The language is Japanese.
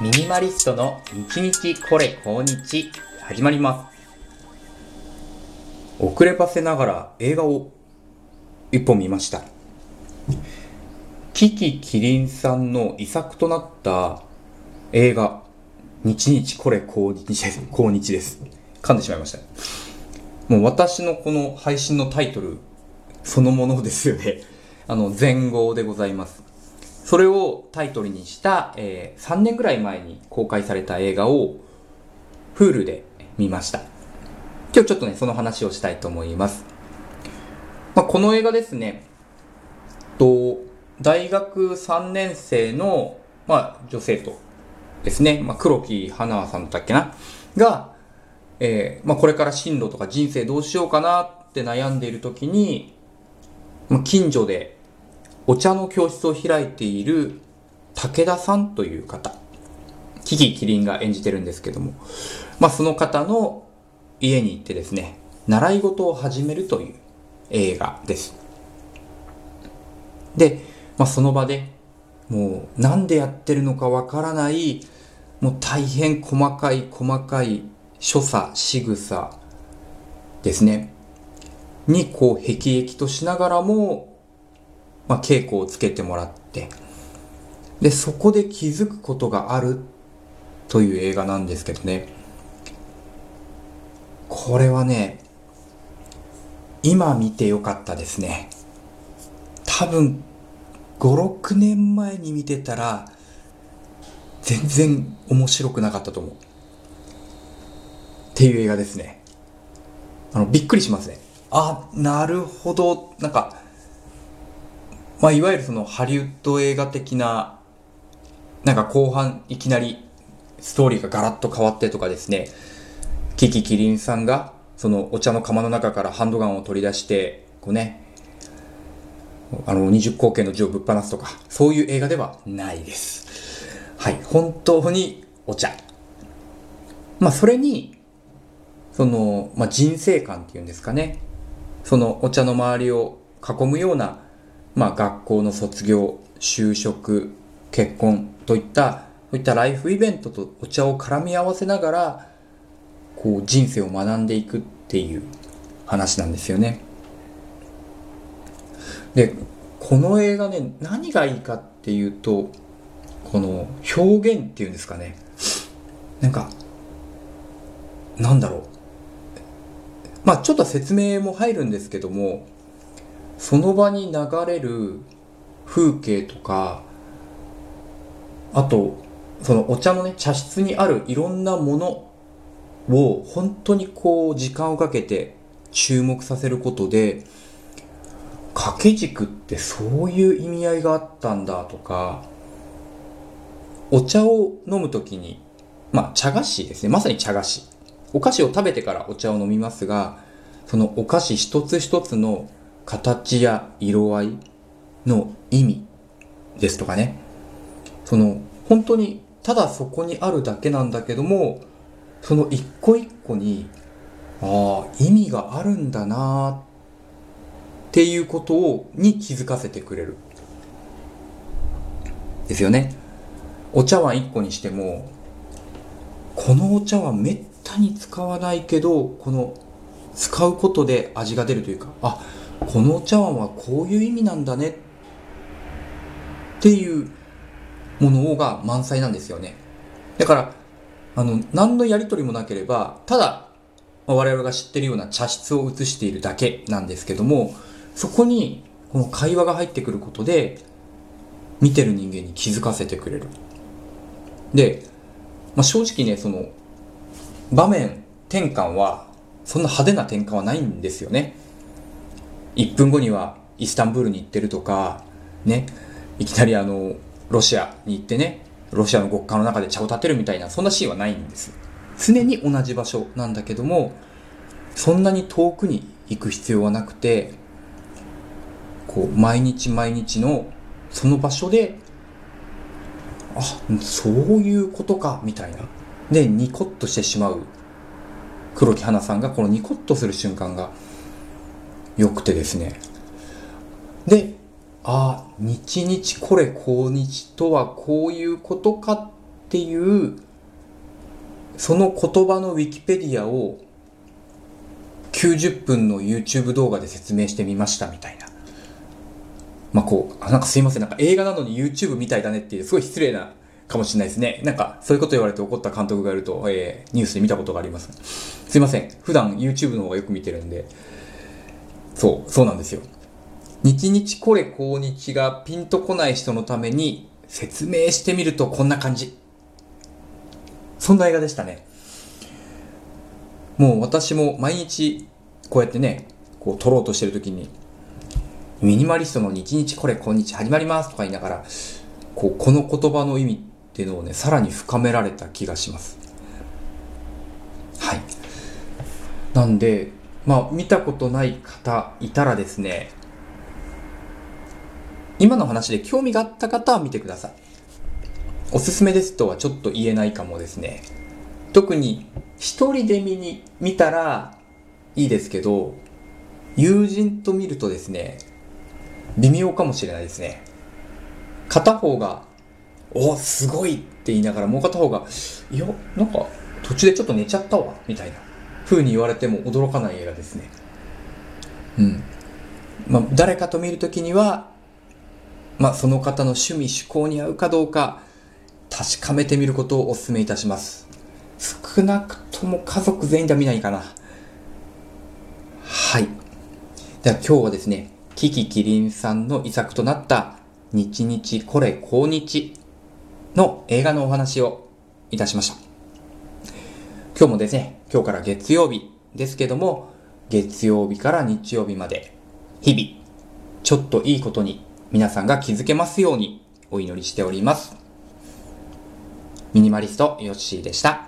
ミニマリストの日日これ今日始まります。遅ればせながら映画を一本見ました。キキキリンさんの遺作となった映画、日日これ今日です。今日です。噛んでしまいました。もう私のこの配信のタイトルそのものですよね。あの、前後でございます。それをタイトルにした、えー3年ぐらい前に公開された映画を Hulu で見ました。今日ちょっとね、その話をしたいと思います。まあ、この映画ですね、と、大学3年生の、まあ、女性とですね、まあ、黒木花さんだったっけな？が、えーまあ、これから進路とか人生どうしようかなって悩んでいる時に、まあ、近所でお茶の教室を開いている武田さんという方、キキキリンが演じてるんですけども、まあその方の家に行ってですね、習い事を始めるという映画です。で、まあその場でもうなんでやってるのかわからない、もう大変細かい細かい所作、仕草ですね。にこう、辟易としながらも、まあ、稽古をつけてもらって、で、そこで気づくことがあるという映画なんですけどね。これはね、今見てよかったですね。多分、5、6年前に見てたら、全然面白くなかったと思う。っていう映画ですね。あの、びっくりしますね。あ、なるほど。なんか、まあ、いわゆるそのハリウッド映画的な、なんか後半いきなりストーリーがガラッと変わってとかですね、キキキリンさんがそのお茶の釜の中からハンドガンを取り出して、こうね、あの、二十口径の銃をぶっ放すとか、そういう映画ではないです。はい、本当にお茶。まあ、それに、その、まあ、人生観っていうんですかね。そのお茶の周りを囲むような、まあ、学校の卒業、就職、結婚といった、そういったライフイベントとお茶を絡み合わせながら、こう人生を学んでいくっていう話なんですよね。で、この映画ね、何がいいかっていうと、この表現っていうんですかね。なんか、なんだろう。まあちょっと説明も入るんですけども、その場に流れる風景とか、あと、そのお茶のね、茶室にあるいろんなものを本当にこう時間をかけて注目させることで、掛け軸ってそういう意味合いがあったんだとか、お茶を飲むときに、まあ茶菓子ですね。まさに茶菓子。お菓子を食べてからお茶を飲みますが、そのお菓子一つ一つの形や色合いの意味ですとかね。その本当にただそこにあるだけなんだけども、その一個一個に、ああ、意味があるんだなっていうことを、に気づかせてくれる。ですよね。お茶碗一個にしても、このお茶碗めったに使わないけど、この使うことで味が出るというか、あ、このお茶碗はこういう意味なんだねっていうものが満載なんですよね。だから、あの、何のやりとりもなければ、ただ、我々が知ってるような茶室を映しているだけなんですけども、そこに、この会話が入ってくることで、見てる人間に気づかせてくれる。で、まあ、正直ね、その、場面転換は、そんな派手な転換はないんですよね。1分後にはイスタンブールに行ってるとか、ね、いきなりあの、ロシアに行ってね、ロシアの極寒の中で茶を立てるみたいな、そんなシーンはないんです。常に同じ場所なんだけども、そんなに遠くに行く必要はなくて、こう、毎日毎日のその場所で、あ、そういうことか、みたいな。で、ニコッとしてしまう黒木花さんが、このニコッとする瞬間が良くてですね。で、あ、日々これ今日とはこういうことかっっていうその言葉のウィキペディアを90分の YouTube 動画で説明してみましたみたいな。まあこう、あ、なんかすいません、なんか映画なのに YouTube みたいだねっていう、すごい失礼なかもしれないですね。なんか、そういうこと言われて怒った監督がいると、えー、ニュースで見たことがあります。すいません。普段 YouTube の方がよく見てるんで。そう、そうなんですよ。日日これ高日がピンとこない人のために説明してみるとこんな感じ。そんな映画でしたね。もう私も毎日こうやってね、こう撮ろうとしてる時に、ミニマリストの日日これ今日始まりますとか言いながら、こう、この言葉の意味っていうのをね、さらに深められた気がします。はい。なんで、まあ、見たことない方いたらですね、今の話で興味があった方は見てください。おすすめですとはちょっと言えないかもですね。特に一人で見に、見たらいいですけど、友人と見るとですね、微妙かもしれないですね。片方が、おお、すごいって言いながら、もう片方が、いや、なんか途中でちょっと寝ちゃったわ、みたいな風に言われても驚かない映画ですね。うん。まあ、誰かと見るときには、まあ、その方の趣味、趣向に合うかどうか、確かめてみることをお勧めいたします。少なくとも家族全員では見ないかな。はい。では今日はですね、キキキリンさんの遺作となった日日これ今日の映画のお話をいたしました。今日もですね、今日から月曜日ですけども、月曜日から日曜日まで日々ちょっといいことに皆さんが気づけますようにお祈りしております。ミニマリストヨッシーでした。